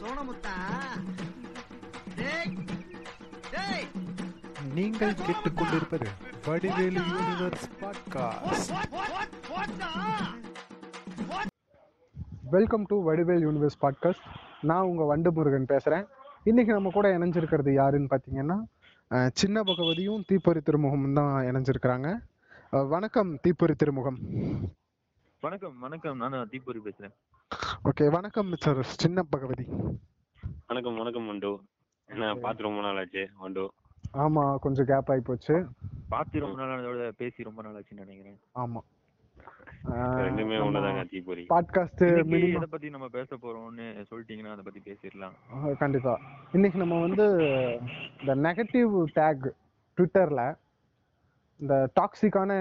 சோனமுத்தா நீங்கள் கேட்டுக்கொண்டிருப்பது Vadivelu universe podcast welcome to Vadivel universe podcast நான் உங்கள் வண்டு முருகன் பேசுகிறேன் இன்றைக்கி நம்ம கூட இணைஞ்சிருக்கிறது யாருன்னு பார்த்தீங்கன்னா சின்ன பகவதியும் தீப்பொறி திருமுகமும் தான் இணைஞ்சிருக்கிறாங்க. வணக்கம் தீப்பொறி திருமுகம். வணக்கம் வணக்கம். நான் தீபுரி பேசுறேன். ஓகே வணக்கம் மிஸ்டர் சின்ன பகவதி. வணக்கம் வணக்கம் வண்டு என்ன பார்த்து ரொம்ப நாள் ஆச்சு வண்டு ஆமாம் கொஞ்சம் கேப் ஆகி போச்சு. பார்த்து ரொம்ப நாள் ஆனதோட பேசி ரொம்ப நாள் ஆச்சுன்னு நினைக்கிறேன் ஆமாம் ரெண்டுமே ஒண்ணுதாங்க தீபொறி பாட்காஸ்ட் எதை பத்தி நம்ம பேச போறோம்னு சொல்லிட்டீங்கன்னா அதை பத்தி பேசிடலாம். கண்டிப்பா. இன்னைக்கு நம்ம வந்து இந்த நெகட்டிவ் டேக் ட்விட்டர்ல இந்த டாக்ஸிக்கான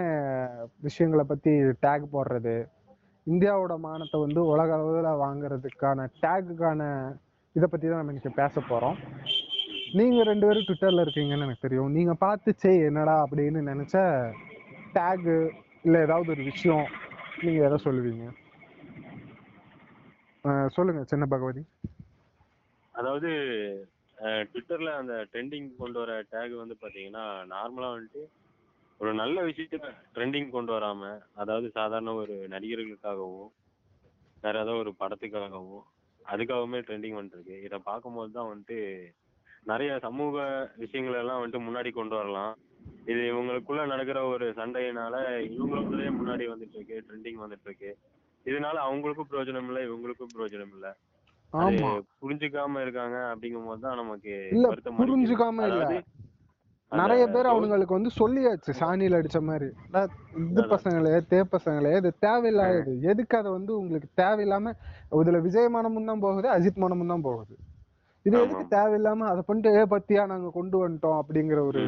விஷயங்களை பத்தி டேக் போடுறது. இந்தியாவோட மானத்தை வந்து உலக அளவில் வாங்குறதுக்கான டேக்குக்கான இதை பத்தி தான் நம்ம இன்னைக்கு பேச போறோம். நீங்க ரெண்டு பேரும் ட்விட்டர்ல இருக்கீங்கன்னு எனக்கு தெரியும். நீங்க பார்த்து சே என்னடா அப்படின்னு நினைச்ச டேகு இல்ல ஏதாவது ஒரு விஷயம் நீங்க எதை சொல்லுவீங்க? சொல்லுங்க சின்ன பகவதி. அதாவது ட்விட்டரில் ட்விட்டர்ல அந்த ட்ரெண்டிங் கொண்டு வர டேக் வந்து பாத்தீங்கன்னா நார்மலா வந்துட்டு ஒரு நல்ல விஷயத்த ட்ரெண்டிங் கொண்டு வராம அதாவது சாதாரண ஒரு நடிகர்களுக்காகவோ வேற ஏதோ ஒரு படத்துக்காகவோ அதுக்காகவுமே ட்ரெண்டிங் வந்துருக்கு. இதை பார்க்கும்போது தான் வந்துட்டு நிறைய சமூக விஷயங்கள் எல்லாம் வந்துட்டு முன்னாடி கொண்டு வரலாம். இது இவங்களுக்குள்ள நடக்கிற ஒரு சண்டையினால இவங்களுக்குள்ளே முன்னாடி வந்துட்டு இருக்கு ட்ரெண்டிங் வந்துட்டு இருக்கு இதனால அவங்களுக்கும் பிரயோஜனம் இல்லை இவங்களுக்கும் பிரயோஜனம் இல்லை. புரிஞ்சுக்காம இருக்காங்க அப்படிங்கும் போது தான் நமக்கு. புரிஞ்சுக்காம அதாவது நிறைய பேர் அவங்களுக்கு வந்து சொல்லியாச்சு சாணியில் அடிச்ச மாதிரி. "டா, இது. பசங்களே தே பசங்களே இது தேவையில்லாதது. எதுக்கு அதை வந்து உங்களுக்கு தேவையில்லாம இதுல விஜய் மனமும் தான் போகுது அஜித் மனமும் தான் போகுது. இது. எதுக்கு தேவையில்லாம அதை பண்ணிட்டு "ஏ, பத்தியா நாங்க கொண்டு வந்துட்டோம் அப்படிங்கிற ஒரு.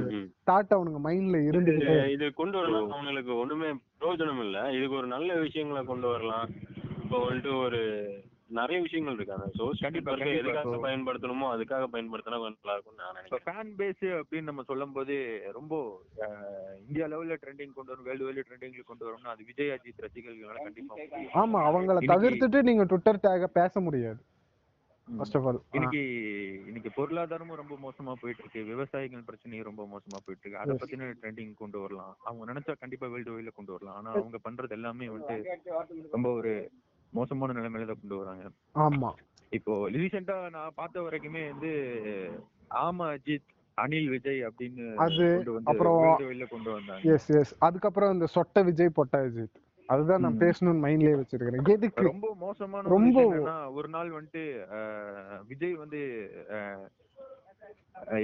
தாட் அவனுங்க மைண்ட்ல இது- இது கொண்டு வரலாம் அவங்களுக்கு ஒண்ணுமே பிரயோஜனம் இல்ல இதுக்கு ஒரு நல்ல விஷயங்களை கொண்டு வரலாம். இப்போ வந்துட்டு ஒரு நிறைய விஷயங்கள் இருக்கு. அந்த கண்டிப்பா கண்டிப்பா. எதுக்காக பயன்படுத்தணுமோ அதுக்காக பயன்படுத்தினா கொஞ்சம் நல்லா இருக்கும்னு நான் நினைக்கிறேன். ஃபேன் பேஸ் அப்படின்னு நம்ம சொல்லும் போது ரொம்ப இந்தியா லெவல்ல ட்ரெண்டிங் கொண்டு வரும் வேர்ல்டு வேர்ல்டு ட்ரெண்டிங்ல கொண்டு வரணும்னா அது விஜய் அஜித் ரசிகர்களால கண்டிப்பா. ஆமா அவங்கள தவிர்த்துட்டு நீங்க ட்விட்டர் டேக பேச முடியாது. ஃபர்ஸ்ட் ஆஃப் ஆல் இன்னைக்கு இன்னைக்கு பொருளாதாரமும் ரொம்ப மோசமா போயிட்டு இருக்கு விவசாயிகள் பிரச்சனையும் ரொம்ப மோசமா போயிட்டு இருக்கு அதை. பத்தின ட்ரெண்டிங் கொண்டு வரலாம். அவங்க நினைச்சா கண்டிப்பா வேர்ல்டு வைல கொண்டு வரலாம். ஆனா அவங்க பண்றது எல்லாமே வந்துட்டு ரொம்ப ஒரு மோசமான நிலைமையில தான் கொண்டு வராங்க. ஆமா. இப்போ ரீசெண்டா நான் பார்த்த வரைக்குமே வந்து ஆமா அஜித் அனில் விஜய் அப்படின்னு அது, அப்புறம் வைல கொண்டு வந்தாங்க. எஸ் எஸ் அதுக்கப்புறம் இந்த சொட்ட விஜய் பொட்ட அஜித். அதுதான் நான். பேசணும்னு மைண்ட்லயே வச்சிருக்கிறேன். எதுக்கு? ரொம்ப மோசமான ரொம்ப- ஒரு நாள் வந்துட்டு விஜய் வந்து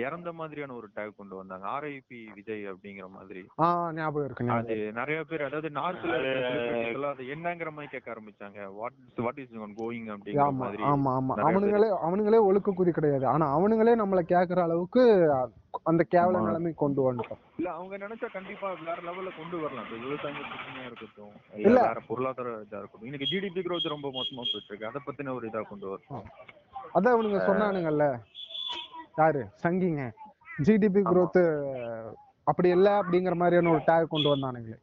இறந்த மாதிரியான ஒரு டேக் கொண்டு வந்தாங்க. ஆர்ஐபி விஜய் அப்படிங்கிற மாதிரி. ஆ ஞாபகம் இருக்கு அது நிறைய பேர் அதாவது நார்த்ல அது என்னங்கிற மாதிரி கேட்க ஆரம்பிச்சாங்க. வாட் வாட் இஸ் கோயிங் அப்படிங்கிற மாதிரி ஆமா ஆமா. அவனுங்களே அவனுங்களே ஒழுக்க குதி கிடையாது. ஆனா அவனுங்களே நம்மள கேக்குற அளவுக்கு அந்த கேவல. நிலைமை கொண்டு வந்துட்டோம். இல்ல அவங்க நினைச்சா கண்டிப்பா வேற லெவல்ல கொண்டு வரலாம். விவசாய பிரச்சனையா இருக்கட்டும் இல்ல. வேற பொருளாதார இதா இருக்கட்டும். இன்னைக்கு ஜிடிபி growth ரொம்ப மோசமா போயிட்டு இருக்கு. அதை பத்தின ஒரு இதா கொண்டு வரும் அதான் அவனுங்க சொன்னானுங்கல்ல. யாரு? சங்கிங்க. ஜிடிபி growth அப்படி இல்ல அப்படிங்கிற மாதிரியான ஒரு டேக் கொண்டு வந்தானுங்களே.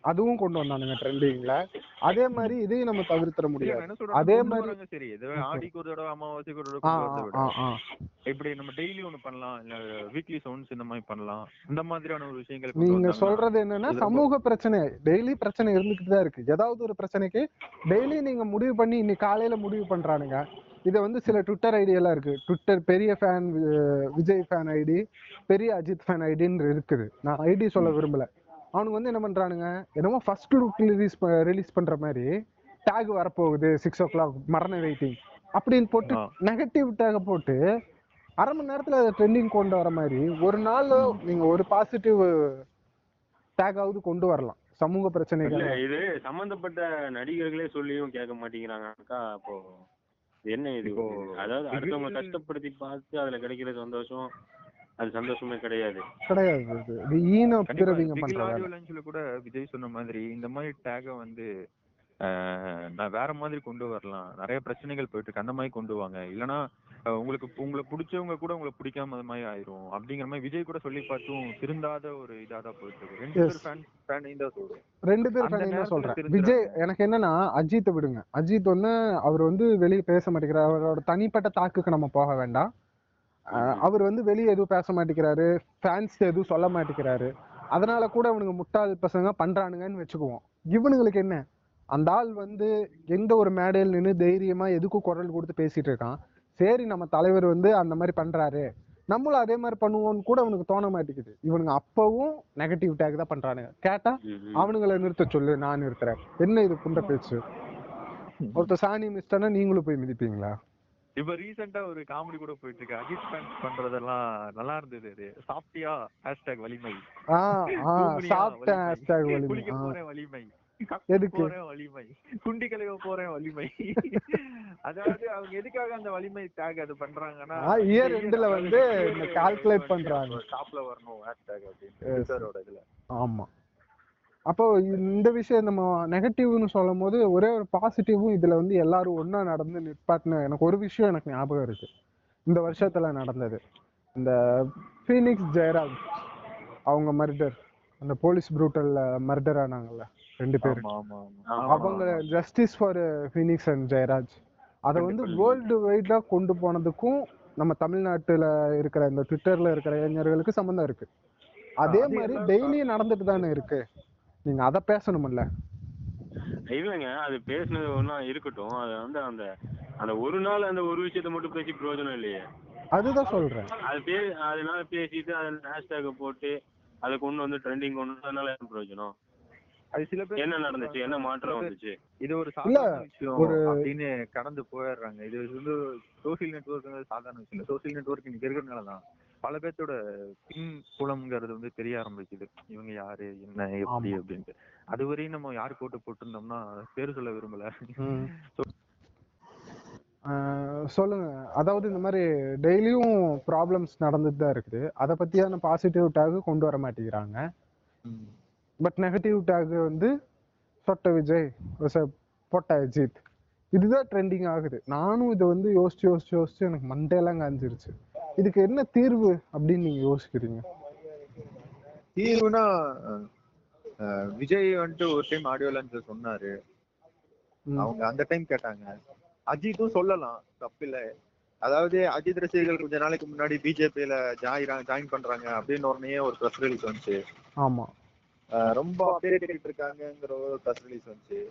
அதுவும் கொண்டு வந்தானுங்க ட்ரெண்டிங்ல அதே மாதிரி இதையும் நம்ம தவிர்த்திட முடியாது. அதே மாதிரி- சரி இது ஆடிக்கு ஒரு தடவை அமாவாசைக்கு ஒரு தடவை இப்படி நம்ம டெய்லி ஒண்ணு பண்ணலாம். இல்ல வீக்லி சவுண்ட்ஸ் இந்த மாதிரி பண்ணலாம். இந்த மாதிரியான ஒரு விஷயங்கள் நீங்க சொல்றது என்னன்னா சமூக பிரச்சனை. டெய்லி பிரச்சனை இருந்துகிட்டு தான் இருக்கு. ஏதாவது ஒரு பிரச்சனைக்கு டெய்லி நீங்க முடிவு பண்ணி இன்னைக்கு காலையில முடிவு பண்றானுங்க. இது வந்து சில ட்விட்டர் ஐடி எல்லாம் இருக்கு. ட்விட்டர் பெரிய ஃபேன் விஜய் ஃபேன் ஐடி பெரிய அஜித் ஃபேன் ஐடின்னு இருக்குது. நான் ஐடி சொல்ல விரும்பல. அவனுங்க வந்து என்ன பண்றானுங்க? என்னமோ ஃபர்ஸ்ட் லுக் ரிலீஸ் ரிலீஸ் பண்ற மாதிரி டேக் வரப்போகுது சிக்ஸ் ஓ கிளாக் மரண வெயிட்டிங் அப்படின்னு போட்டு. நெகட்டிவ் டேக போட்டு அரை மணி நேரத்துல அதை ட்ரெண்டிங் கொண்டு வர மாதிரி ஒரு நாள் நீங்க ஒரு பாசிட்டிவ் டேகாவது கொண்டு வரலாம். சமூக பிரச்சனைகள். இல்ல இது சம்பந்தப்பட்ட நடிகர்களே சொல்லியும் கேட்க மாட்டேங்கிறாங்கக்கா அப்போ. இது என்ன இது? அதாவது அடுத்தவங்க கஷ்டப்படுத்தி பார்த்து அதுல கிடைக்கிற சந்தோஷம் அது சந்தோஷமே கிடையாது. கிடையாது ஈன பிறவிங்க பிகில் பண்ற ஆடியோ வேலை லஞ்ச்ல கூட விஜய் சொன்ன மாதிரி இந்த மாதிரி டேக வந்து ஆஹ், நான் வேற மாதிரி கொண்டு வரலாம். நிறைய பிரச்சனைகள் போயிட்டு இருக்கு. அந்த மாதிரி கொண்டு வாங்க. இல்லனா அஹ் உங்களுக்கு உங்களை பிடிச்சவங்க கூட உங்களை பிடிக்காம அது மாதிரி ஆயிரும். அப்படிங்கிற மாதிரி விஜய் கூட சொல்லி பார்த்தும் திருந்தாத ஒரு இதா தான் போயிட்டு இருக்கு. ரெண்டு. பேர் ஃபேன் தான் சொல்றேன். ரெண்டு பேர் தான் நேரத்துல சொல்றேன். விஜய் எனக்கு என்னன்னா அஜித்தை விடுங்க. அஜித் வந்து அவர் வந்து வெளியே பேச மாட்டேங்கிறார். அவரோட தனிப்பட்ட தாக்குக்கு நம்ம போக வேண்டாம். அவர் வந்து வெளியே எதுவும் பேச மாட்டேங்கிறாரு. ஃபேன்ஸ் எதுவும் சொல்ல மாட்டேங்கிறாரு. அதனால கூட இவனுங்க முட்டாள் பசங்க பண்றானுங்கன்னு வச்சுக்குவோம். இவனுங்களுக்கு என்ன? அந்த ஆள் வந்து எந்த ஒரு மேடையில் நின்று தைரியமா எதுக்கும் குரல் கொடுத்து பேசிட்டு இருக்கான். சரி நம்ம தலைவர் வந்து அந்த மாதிரி பண்றாரு. நம்மளும் அதே மாதிரி பண்ணுவோம்னு கூட அவனுக்கு தோண மாட்டேங்குது. இவனுங்க அப்பவும் நெகட்டிவ் டேக் தான் பண்றானுங்க. கேட்டா. அவனுங்களை நிறுத்த சொல்லு நான் நிறுத்துறேன். என்ன இது புண்ட பேச்சு? ஒருத்தர் சாணி மிஸ்டர்னா நீங்களும் போய் மிதிப்பீங்களா? இப்ப ரீசெண்டா ஒரு காமெடி கூட போயிட்டு இருக்கு. அஜித் ஃபேன்ஸ் பண்றதெல்லாம் நல்லா இருந்தது அது சாப்பிட்டியா? ஹேஷ்டாக் வலிமை. ஆ ஆ தூங்குனியா? சாப்பிட்டேன். வலிமை. ஹேஷ்டாக் வலிமை. எதுக்கு? போறேன் வலிமை. குண்டி கழுவ போறேன் வலிமை. அதாவது அவங்க எதுக்காக அந்த வலிமை டேக் அது பண்றாங்கன்னா year endல வந்து calculate பண்றாங்க. டாப்ல வரணும் ஹேஷ்டாக் அப்படின்னு இதுல. ஆமா. அப்போ இந்த விஷயம் நம்ம நெகட்டிவ்னு சொல்லும் போது ஒரே ஒரு பாசிட்டிவும் இதுல வந்து எல்லாரும் ஒண்ணா நடந்து நிற்பாட்டுன்னு எனக்கு ஒரு விஷயம் எனக்கு ஞாபகம் இருக்கு. இந்த வருஷத்துல நடந்தது. இந்த ஃபீனிக்ஸ் ஜெயராஜ் அவங்க மர்டர் அந்த போலீஸ் ப்ரூட்டல்ல மர்டர் ஆனாங்கல்ல. ரெண்டு பேர். ஆமா ஆமா ஆமா. ஆமா அவங்க justice for Phoenix and Jayaraj அதை வந்து. வேர்ல்டு வைடா கொண்டு போனதுக்கும் நம்ம தமிழ்நாட்டுல இருக்கிற இந்த ட்விட்டர்ல இருக்கிற இளைஞர்களுக்கு சம்மந்தம் இருக்கு. அதே அது மாதிரி டெய்லியும் நடந்துட்டு தானே இருக்கு. நீங்க அதை பேசணும்ல. இல்லைங்க அது பேசுனது ஒன்றா இருக்கட்டும். அது வந்து அந்த அந்த ஒரு நாள் அந்த ஒரு விஷயத்த மட்டும் பேசி பிரயோஜனம் இல்லையே. அதுதான் சொல்றேன். அது பே அதனால பேசிட்டு அதில் ஹேஷ்டேக் போட்டு அதை கொண்டு வந்து ட்ரெண்டிங் கொண்டு வந்து அதனால என்ன பிரயோஜனம்? அது சில பேர் என்ன நடந்துச்சு? என்ன மாற்றம் வந்துச்சு? இது ஒரு சாதாரண விஷயம் ஒரு- அப்படின்னு கடந்து போயிடுறாங்க. இது வந்து சோசியல் நெட்ஒர்க் சாதாரண விஷயம் இல்லை. சோசியல் நெட்ஒர்க் இன்னைக்கு இருக்கிறதுனால தான் பல பேர்த்தோட பின் குளம்ங்கிறது வந்து தெரிய ஆரம்பிக்குது. இவங்க யாரு? என்ன? எப்படி. அப்படின்ட்டு. அது வரையும் நம்ம யார் போட்டு போட்டிருந்தோம்னா பேர் சொல்ல விரும்பல. ஆஹ் சொல்லுங்க. அதாவது இந்த மாதிரி டெய்லியும் ப்ராப்ளம்ஸ் நடந்துட்டு தான் இருக்குது. அதை பத்தியான பாசிட்டிவ் டேக் கொண்டு வர மாட்டேங்கிறாங்க. பட் நெகட்டிவ் டேக் வந்து சொட்ட விஜய் பொட்ட அஜித். இதுதான் ட்ரெண்டிங் ஆகுது. நானும் இதை வந்து யோசிச்சு யோசிச்சு யோசிச்சு எனக்கு மண்டையெல்லாம் காஞ்சிருச்சு. இதுக்கு என்ன தீர்வு அப்படின்னு நீங்க யோசிக்கிறீங்க? தீர்வுனா விஜய் வந்துட்டு ஒரு டைம் ஆடியோ லான்ச்ல சொன்னாரு. அவங்க அந்த டைம் கேட்டாங்க. அஜித்தும் சொல்லலாம் தப்பில்ல. அதாவது அஜித் ரசிகர்கள் கொஞ்ச நாளைக்கு முன்னாடி பிஜேபியில ஜாயின் ஜாயின் பண்றாங்க அப்படின்னு உடனே ஒரு ப்ரெஸ் ரிலீஸ் வந்துச்சு. ஆமா. ரொம்ப அப்டேட் கேட்டு இருக்காங்கங்கிற ஒரு ப்ரெஸ் ரிலீஸ் வந்துச்சு.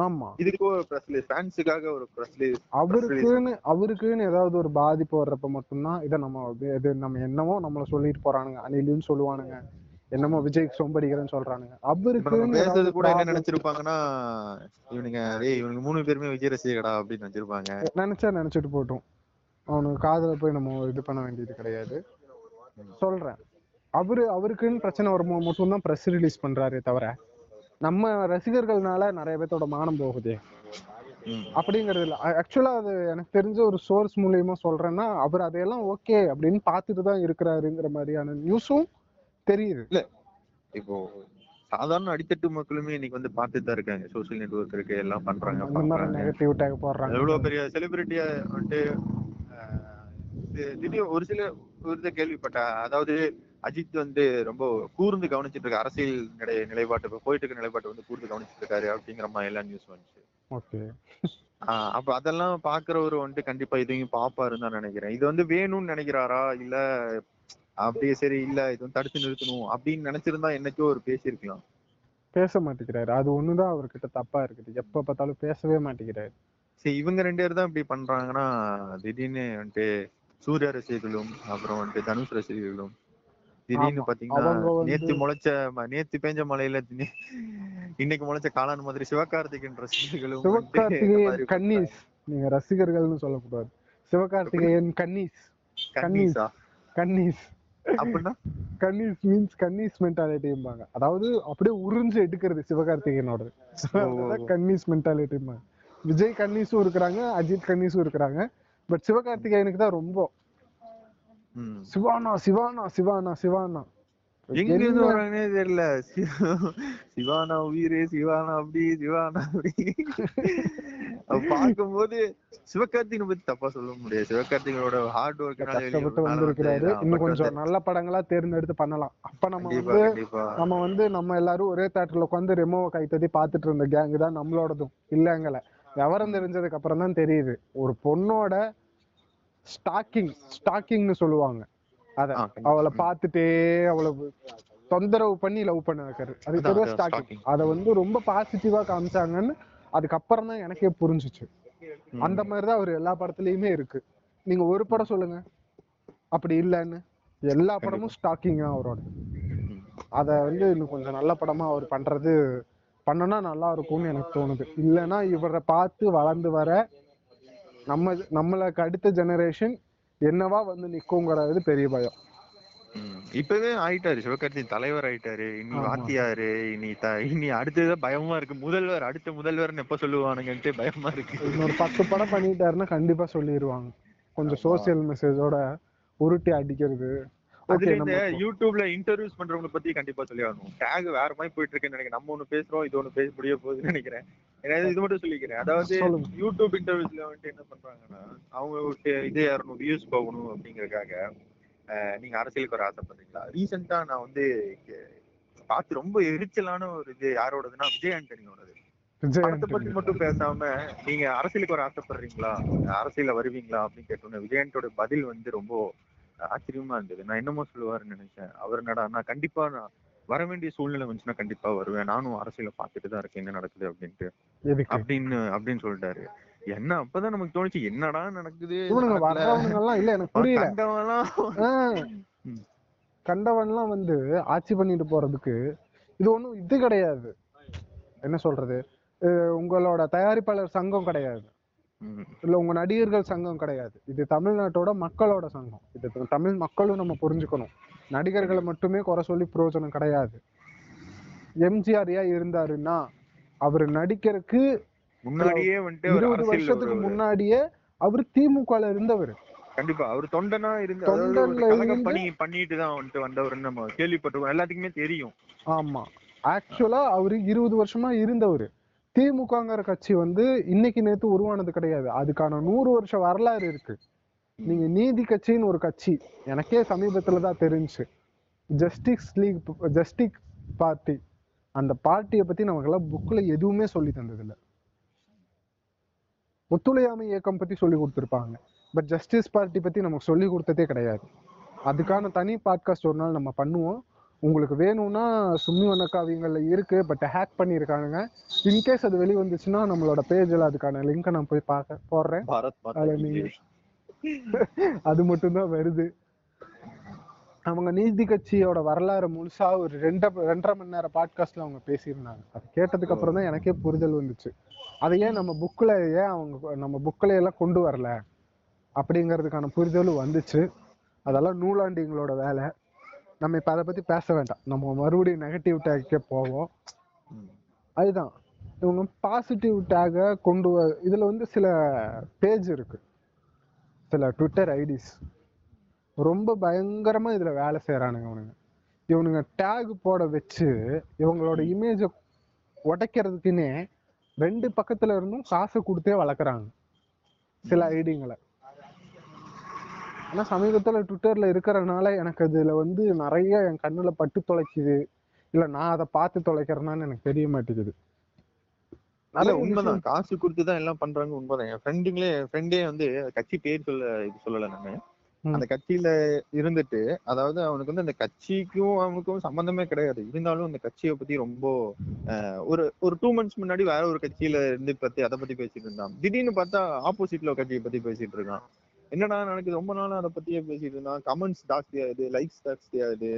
ஆமா. இதுக்கு ஒரு ப்ரெஸ் ரிலீஸ் ஃபேன்ஸுக்காக ஒரு ப்ரெஸ் ரிலீஸ் அவருக்குன்னு அவருக்குன்னு ஏதாவது ஒரு பாதிப்பு வர்றப்ப மட்டும்தான் இதை நம்ம இது- நம்ம என்னமோ நம்மள சொல்லிட்டு போறானுங்க அணிலுன்னு சொல்லுவானுங்க. என்னமோ விஜய்க்கு சொம்படிக்கிறேன்னு சொல்றானுங்க. அவருக்குன்னு பேசுறது கூட என்ன நினைச்சிருப்பாங்கன்னா இவனுங்க டேய் இவனுங்க மூணு பேருமே விஜய் ரசிகடா அப்படின்னு நினைச்சிருப்பாங்க. நினைச்சா நினைச்சிட்டு போட்டும். அவனுக்கு காதுல போய் நம்ம இது பண்ண வேண்டியது கிடையாது. சொல்றேன். அவரு அவருக்குன்னு பிரச்சனை வரும்போது மட்டும்தான் ப்ரெஸ் ரிலீஸ் பண்றாரே தவிர நம்ம ரசிகர்கள்னால நிறைய பேர்த்தோட மானம் போகுதே. அப்படிங்கிறது இல்ல. ஆக்சுவலா அது எனக்கு தெரிஞ்ச ஒரு சோர்ஸ் மூலியமா சொல்றேன்னா அவர் அதையெல்லாம் ஓகே அப்படின்னு பார்த்துட்டு தான் இருக்கிறாருங்கிற மாதிரியான நியூஸும் தெரியுது. இப்போ சாதாரண அடித்தட்டு மக்களுமே இன்னைக்கு வந்து பார்த்துட்டு தான் இருக்காங்க. சோசியல் நெட்வொர்க் இருக்கு எல்லாம் பண்றாங்க நெகட்டிவ் டேக் போடுறாங்க. எவ்வளவு பெரிய செலிபிரிட்டியா வந்துட்டு திடீர் ஒரு சில ஒரு இதை கேள்விப்பட்டேன். அதாவது அஜித் வந்து ரொம்ப கூர்ந்து கவனிச்சிட்டு இருக்க அரசியல் நிலை நிலைப்பாட்டு போயிட்டு இருக்க நிலைப்பாட்டு வந்து கூர்ந்து கவனிச்சிட்டு இருக்காரு அப்படிங்கிற மாதிரி எல்லாம் நியூஸ் வந்துச்சு. ஓகே. அப்ப அதெல்லாம் பாக்குறவரு வந்துட்டு கண்டிப்பா இதையும் பாப்பாருன்னு தான் நினைக்கிறேன். இது வந்து வேணும்னு நினைக்கிறாரா? இல்ல அப்படியே சரி இல்ல இது வந்து தடுத்து நிறுத்தணும் அப்படின்னு நினைச்சிருந்தா என்னைக்கோ ஒரு பேசியிருக்கலாம். பேச மாட்டேங்கிறாரு. அது ஒண்ணுதான் அவர்கிட்ட தப்பா இருக்குது. எப்ப பார்த்தாலும் பேசவே மாட்டேங்கிறாரு. சரி இவங்க ரெண்டு பேர் தான் இப்படி பண்றாங்கன்னா திடீர்னு வந்துட்டு சூர்யா ரசிகர்களும் அப்புறம் வந்துட்டு தனுஷ் ரசிகர்களும் திடீர்னு. பாத்தீங்கன்னா நேத்து முளைச்ச நேத்து பேஞ்ச திடீர் இன்னைக்கு முளைச்ச காளான் மாதிரி சிவகார்த்திகேயன் ரசிகர்களும் சிவகார்த்திகேயன் கன்னீஸ் நீங்க ரசிகர்கள்னு சொல்லக்கூடாது. சிவகார்த்திகேயன் கன்னீஸ் கன்னீஸா கன்னீஸ் அப்படின்னா? கன்னீஸ் மீன்ஸ் கன்னீஸ் மென்டாலிட்டிம்பாங்க அதாவது அப்படியே உறிஞ்சு எடுக்கிறது சிவகார்த்திகேயனோட. கன்னீஸ் மென்டாலிட்டிம்பாங்க விஜய் கன்னீஸும் இருக்கிறாங்க அஜித் கன்னீஸும் இருக்கிறாங்க. பட் சிவகார்த்திகேயனுக்கு தான் ரொம்ப. சிவானா சிவானா சிவானா சிவானா. எங்க இருந்து வராங்கன்னே தெரியல. சிவா- சிவானா உயிரே சிவானா அப்படி சிவானா அப்படி. அப்ப பார்க்கும்போது சிவகார்த்திகனை பத்தி தப்பா சொல்ல முடியாது. சிவகார்த்திகனோட ஹார்ட் கஷ்டப்பட்டு வந்திருக்கிறாரு. இன்னும் கொஞ்சம் நல்ல படங்களா தேர்ந்தெடுத்து பண்ணலாம். அப்ப நம்ம வந்து நம்ம வந்து நம்ம எல்லாரும் ஒரே தேட்டர்ல உட்காந்து ரெமோவை கைத்தட்டி பார்த்துட்டு இருந்த கேங் தான் நம்மளோடதும். இல்லங்கல விவரம் தெரிஞ்சதுக்கு அப்புறம் தான் தெரியுது. ஒரு பொண்ணோட ஸ்டாக்கிங் ஸ்டாக்கிங்னு சொல்லுவாங்க. அத. அவளை பார்த்துட்டே அவளை தொந்தரவு பண்ணி லவ் பண்ண வைக்கிறது அது ஸ்டாக்கிங். அத வந்து ரொம்ப பாசிட்டிவா காமிச்சாங்கன்னு அதுக்கப்புறம் தான் எனக்கே புரிஞ்சுச்சு. அந்த மாதிரிதான் அவர் எல்லா படத்துலயுமே இருக்கு. நீங்க ஒரு படம் சொல்லுங்க. அப்படி இல்லைன்னு எல்லா படமும் ஸ்டாக்கிங் தான் அவரோட. அத வந்து இன்னும் கொஞ்சம் நல்ல படமா அவர் பண்றது பண்ணனா நல்லா இருக்கும்னு எனக்கு தோணுது. இல்லைன்னா இவரை பார்த்து வளர்ந்து வர நம்ம நம்மளுக்கு அடுத்த ஜெனரேஷன் என்னவா வந்து நிக்குங்கிறது பெரிய பயம். இப்பவே ஆயிட்டாரு சிவகார்த்திகேயன். தலைவர் ஆயிட்டாரு. இனி. வாத்தியாரு. இனி த இனி அடுத்தது பயமா இருக்கு. முதல்வர் அடுத்த முதல்வர்னு எப்ப சொல்லுவானுங்கன்ட்டு பயமா இருக்கு. இன்னொரு பத்து படம் பண்ணிட்டாருன்னா கண்டிப்பா சொல்லிடுவாங்க கொஞ்சம் சோசியல் மெசேஜோட உருட்டி அடிக்கிறது. அதுல இந்த யூடியூப்ல இன்டர்வியூஸ் பண்றவங்க பத்தி கண்டிப்பா சொல்லி ஆகணும் டேக் வேற மாதிரி போயிட்டு இருக்குன்னு நினைக்கிறேன். நம்ம ஒண்ணு பேசுறோம் இது ஒண்ணு பேச முடிய போகுதுன்னு நினைக்கிறேன். இது மட்டும் சொல்லிக்கிறேன். அதாவது. யூடியூப் இன்டர்வியூஸ்ல வந்துட்டு என்ன பண்றாங்கன்னா அவங்க ஒரு இது இரநூறு வியூஸ் போகணும் அப்படிங்கறதுக்காக அஹ், நீங்க அரசியலுக்கு வர ஆசைப்படுறீங்களா? ரீசெண்டா நான் வந்து பார்த்து ரொம்ப எரிச்சலான ஒரு இது யாரோடதுன்னா விஜய் ஆண்டனியோடது. படத்தை பத்தி. மட்டும் பேசாம நீங்க அரசியலுக்கு வர ஆசைப்படுறீங்களா? அரசியல்ல வருவீங்களா? அப்படின்னு கேட்டோன்னே விஜயன்ட்டோட பதில் வந்து ரொம்ப ஆச்சரியமா இருந்தது. நான் என்னமோ சொல்லுவாருன்னு நினைச்சேன். அவர் என்னடா நான் கண்டிப்பா நான் வர வேண்டிய சூழ்நிலை வந்துச்சுன்னா கண்டிப்பா வருவேன். நானும் அரசியல பார்த்துட்டு தான் இருக்கேன். என்ன நடக்குது அப்படின்ட்டு. அப்படின்னு அப்படின்னு சொல்லிட்டாரு. என்ன அப்பதான் நமக்கு தோணுச்சு என்னடா நடக்குது? வர்றவனுங்க எல்லாம் இல்ல எனக்கு புரியல. கண்டவன்லாம் வந்து ஆட்சி பண்ணிட்டு போறதுக்கு இது ஒண்ணும் இது கிடையாது. என்ன சொல்றது? உங்களோட தயாரிப்பாளர் சங்கம் கிடையாது. இல்ல உங்க நடிகர்கள் சங்கம் கிடையாது. இது தமிழ்நாட்டோட மக்களோட சங்கம். இது தமிழ் மக்களும் நம்ம புரிஞ்சுக்கணும். நடிகர்களை மட்டுமே குறை சொல்லி பிரயோஜனம் கிடையாது. எம்ஜிஆர் ஏன் இருந்தாருன்னா அவர் நடிக்கிறதுக்கு முன்னாடியே வந்துட்டு ஒரு இருபது வருஷத்துக்கு முன்னாடியே அவர் திமுகல இருந்தவர். கண்டிப்பா அவர் தொண்டனா இருந்து இருந்து- பணி பண்ணிட்டு தான் வந்துட்டு வந்தவர்னு நம்ம கேள்விப்பட்டிருக்கோம். எல்லாத்துக்குமே தெரியும். ஆமா. ஆக்சுவலா அவரு இருபது வருஷமா இருந்தவர். திமுகங்கிற கட்சி வந்து இன்னைக்கு நேத்து உருவானது கிடையாது. அதுக்கான நூறு வருஷ வரலாறு இருக்கு. நீங்க நீதி கட்சின்னு ஒரு கட்சி எனக்கே சமீபத்துல தான் தெரிஞ்சுச்சு ஜஸ்டிஸ் லீக் ஜஸ்டிக் பார்ட்டி அந்த பார்ட்டியை பத்தி நமக்கெல்லாம் புக்ல எதுவுமே சொல்லி தந்தது ஒத்துழையாமை இயக்கம் பத்தி சொல்லி கொடுத்துருப்பாங்க. பட் ஜஸ்டிஸ் பார்ட்டி பத்தி நமக்கு சொல்லி கொடுத்ததே கிடையாது. அதுக்கான தனி பாட்காஸ்ட் ஒரு நாள் நம்ம பண்ணுவோம். உங்களுக்கு வேணும்னா சும்மி வண்ணக்காவியங்கள்ல இருக்கு பட் ஹேக் பண்ணியிருக்கானுங்க. இன்கேஸ் அது வெளிய வந்துச்சுன்னா நம்மளோட பேஜ்ல அதுக்கான லிங்கை நான் போய் பார்க்க போடுறேன். அதுல கி நீங்க ஜெய். அது மட்டும்தான் வருது. அவங்க நீதி கட்சியோட வரலாறு முழுசா ஒரு ரெண்ட ரெண்டரை மணி நேரம் பாட்காஸ்ட்ல அவங்க பேசியிருந்தாங்க. அது கேட்டதுக்கு அப்புறம் தான் எனக்கே புரிதல் வந்துச்சு. அதை ஏன் நம்ம புக்ல ஏன் அவங்க நம்ம புக்ல எல்லாம் கொண்டு வரல? அப்படிங்கிறதுக்கான புரிதலும் வந்துச்சு. அதெல்லாம் நூலாண்டிங்களோட வேலை. நம்ம இப்ப அதை பத்தி பேச வேண்டாம். நம்ம மறுபடியும் நெகட்டிவ் டேக்கே போவோம். அதுதான். இவங்க பாசிட்டிவ் டேக கொண்டு வ இதுல வந்து சில பேஜ் இருக்கு. சில ட்விட்டர் ஐடிஸ் ரொம்ப பயங்கரமா இதுல வேலை செய்யறானுங்க இவனுங்க. இவனுங்க டேக் போட வச்சு இவங்களோட இமேஜை உடைக்கிறதுக்குன்னே ரெண்டு பக்கத்துல இருந்தும் காசு கொடுத்தே வளர்க்குறாங்க. சில ஐடிங்களை ஆனா சமீபத்துல ட்விட்டர்ல இருக்கிறனால எனக்கு அதுல வந்து நிறைய என் கண்ணுல பட்டு தொலைக்குது. இல்ல நான் அதை பார்த்து தொலைக்கிறேனான்னு எனக்கு தெரிய மாட்டேங்குது. நிறைய உண்மைதான். காசு கொடுத்து தான் எல்லாம் பண்றாங்க உண்மைதான். என் ஃப்ரெண்டுங்களே என் ஃப்ரெண்டே வந்து கட்சி பேர் சொல்ல இது சொல்லல நானு. அந்த கட்சியில இருந்துட்டு அதாவது அவனுக்கு வந்து அந்த கட்சிக்கும் அவனுக்கும் சம்பந்தமே கிடையாது. இருந்தாலும் அந்த கட்சியை பத்தி ரொம்ப ஒரு ஒரு டூ மந்த்ஸ் முன்னாடி வேற ஒரு கட்சியில இருந்து பத்தி அதை பத்தி பேசிட்டு இருந்தான். திடீர்னு பார்த்தா ஆப்போசிட்ல கட்சியை பத்தி பேசிட்டு இருக்கான். என்னடா எனக்கு ரொம்ப நாளா அதை பத்தியே பேசிட்டு இருந்தான். கமெண்ட்ஸ் ஜாஸ்தியாகுது லைக்ஸ் ஜாஸ்தியாகுது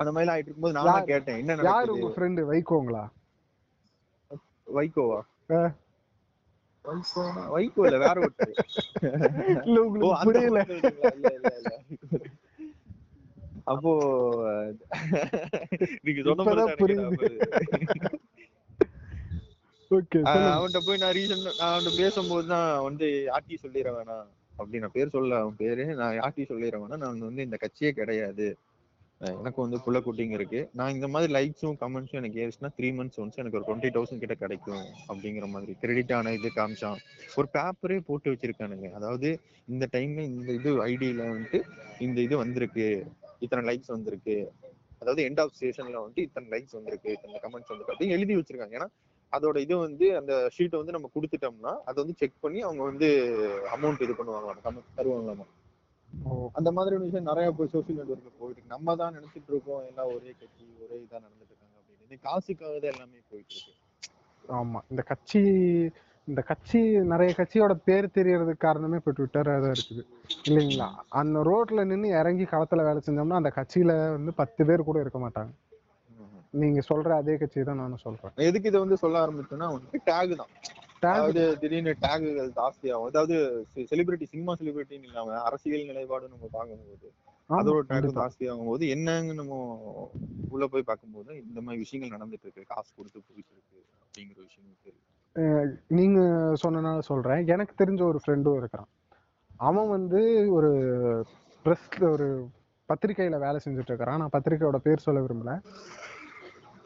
அந்த மாதிரி ஆயிட்டு இருக்கும்போது நான் கேட்டேன் என்ன யார் உங்க ஃப்ரெண்டு வைகோங்களா? வைகோவா? வைகோ இல்ல வேற ஒருத்தர். இல்ல உங்களுக்கு புரியல. அப்போ நீங்க சொன்ன புரியுது. ஓகே அவன்கிட்ட போய் நான் ரீசன் நான் அவன்கிட்ட பேசும்போது தான் வந்து யார்ட்டி சொல்லிட வேணாம் அப்படி நான் பேர் சொல்ல அவன் பேரு. நான் யார்ட்டி சொல்லிடுறேன்னா நான் வந்து இந்த கட்சியே கிடையாது. எனக்கு எனக்கும் வந்து புள்ள குட்டிங்க இருக்கு. நான் இந்த மாதிரி லைக்ஸும் கமெண்ட்ஸும் எனக்கு ஏறிச்சுன்னா த்ரீ மந்த்ஸ் ஒன்ஸ் எனக்கு ஒரு டுவெண்ட்டி தௌசண்ட் கிட்ட கிடைக்கும் அப்படிங்கிற மாதிரி. கிரெடிட் ஆன இது காமிச்சான். ஒரு பேப்பரே போட்டு வச்சிருக்கானுங்க. அதாவது இந்த டைம்ல இந்த இது ஐடியில வந்துட்டு இந்த இது வந்திருக்கு. இத்தனை லைக்ஸ் வந்திருக்கு. அதாவது எண்ட் ஆஃப் ஸ்டேஷன்ல வந்துட்டு இத்தனை லைக்ஸ் வந்திருக்கு. இத்தனை கமெண்ட்ஸ் வந்திருக்கு. அப்படின்னு எழுதி வச்சிருக்காங்க. ஏன்னா அதோட இது வந்து அந்த ஷீட்டை வந்து நம்ம கொடுத்துட்டோம்னா அதை வந்து செக் பண்ணி அவங்க வந்து அமௌண்ட் இது பண்ணுவாங்களாம் தருவாங்களாமா அந்த மாதிரி விஷயம் நிறைய போய் சோசியல் நெட்ஒர்க்ல போயிட்டு இருக்கு. நம்ம தான் நினைச்சிட்டு இருக்கோம் எல்லாம் ஒரே கட்சி ஒரே இதா நடந்துட்டு இருக்காங்க அப்படின்னு. காசுக்காக தான் எல்லாமே போயிட்டு இருக்கு. ஆமா. இந்த கட்சி இந்த கட்சி நிறைய கட்சியோட பேர் தெரியறதுக்கு காரணமே இப்போ ட்விட்டராக தான் இருக்குது. இல்லைங்களா? அந்த ரோட்ல நின்று இறங்கி களத்துல வேலை செஞ்சோம்னா அந்த கட்சியில வந்து பத்து பேர் கூட இருக்க மாட்டாங்க. நீங்க சொல்ற அதே கட்சி தான் நானும் சொல்றேன். எதுக்கு இதை வந்து சொல்ல ஆரம்பிச்சோம்னா வந்து டேக் தான். அதாவது திடீர்னு டேகுகள் ஜாஸ்தியாகும் அதாவது செலிபிரிட்டி சினிமா செலிபிரிட்டின்னு இல்லாம அரசியல் நிலைப்பாடு நம்ம பார்க்கும்போது அதோட டேக். ஜாஸ்தியாகும் போது என்னன்னு நம்ம உள்ள போய் பார்க்கும்போது இந்த மாதிரி விஷயங்கள் நடந்துட்டு இருக்கு. காசு கொடுத்து போயிட்டு இருக்கு அப்படிங்கிற விஷயம் தெரியும் நீங்க சொன்னனால சொல்றேன். எனக்கு தெரிஞ்ச ஒரு ஃப்ரெண்டும் இருக்கிறான். அவன் வந்து ஒரு ப்ரெஸ்ல ஒரு பத்திரிக்கையில வேலை செஞ்சுட்டு இருக்கிறான். நான் பத்திரிக்கையோட பேர் சொல்ல விரும்பல.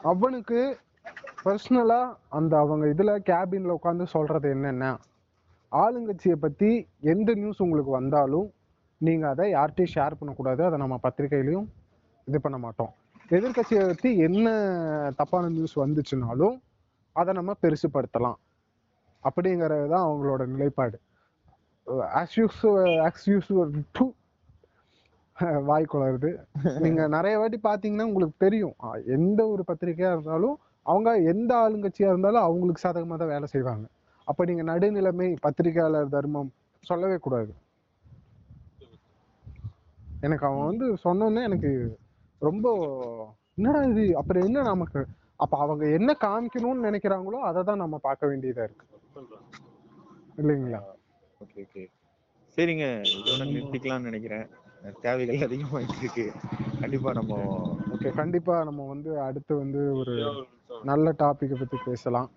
அவனுக்கு பர்சனலா அந்த அவங்க இதுல கேபின்ல உட்காந்து சொல்றது என்னன்னா ஆளுங்கட்சியை பத்தி எந்த நியூஸ் உங்களுக்கு வந்தாலும் நீங்க அதை யார்கிட்டையும் ஷேர் பண்ணக்கூடாது. அதை நம்ம பத்திரிகையிலையும் இது பண்ண மாட்டோம். எதிர்க்கட்சியை பத்தி என்ன தப்பான நியூஸ் வந்துச்சுனாலும் அதை நம்ம பெருசுப்படுத்தலாம் அப்படிங்கிறது தான் அவங்களோட நிலைப்பாடு. As use as use to வாய் குளருது நீங்க நிறைய வாட்டி பாத்தீங்கன்னா உங்களுக்கு தெரியும். எந்த ஒரு பத்திரிக்கையா இருந்தாலும் அவங்க எந்த ஆளுங்கட்சியா இருந்தாலும் அவங்களுக்கு சாதகமா தான் வேலை செய்வாங்க. அப்ப நீங்க நடுநிலைமை பத்திரிகையாளர் தர்மம் சொல்லவே கூடாது. எனக்கு அவன் வந்து சொன்னோன்னே எனக்கு ரொம்ப என்னடா இது? அப்புறம் என்ன நமக்கு? அப்ப அவங்க என்ன காமிக்கணும்னு நினைக்கிறாங்களோ அதை தான் நம்ம பார்க்க வேண்டியதா இருக்கு. இல்லைங்களா? Okay okay. சரிங்க. நிறுத்திக்கலாம்னு நினைக்கிறேன். தேவைகள் அதிகமாயிட்டு இருக்கு. கண்டிப்பா நம்ம ஓகே கண்டிப்பா நம்ம வந்து அடுத்து வந்து ஒரு நல்ல டாபிக்கை பத்தி பேசலாம்.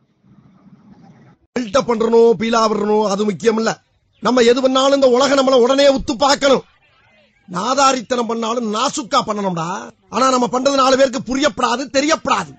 பில்டப் பண்றணும் பீலா விடணும் அது முக்கியம் இல்ல நம்ம எது பண்ணாலும் இந்த உலக நம்மள உடனே உத்து பார்க்கணும். நாதாரித்தனம் பண்ணாலும் நாசுக்கா பண்ணணும்டா. ஆனா நம்ம பண்றது நாலு பேருக்கு புரியப்படாது தெரியப்படாது.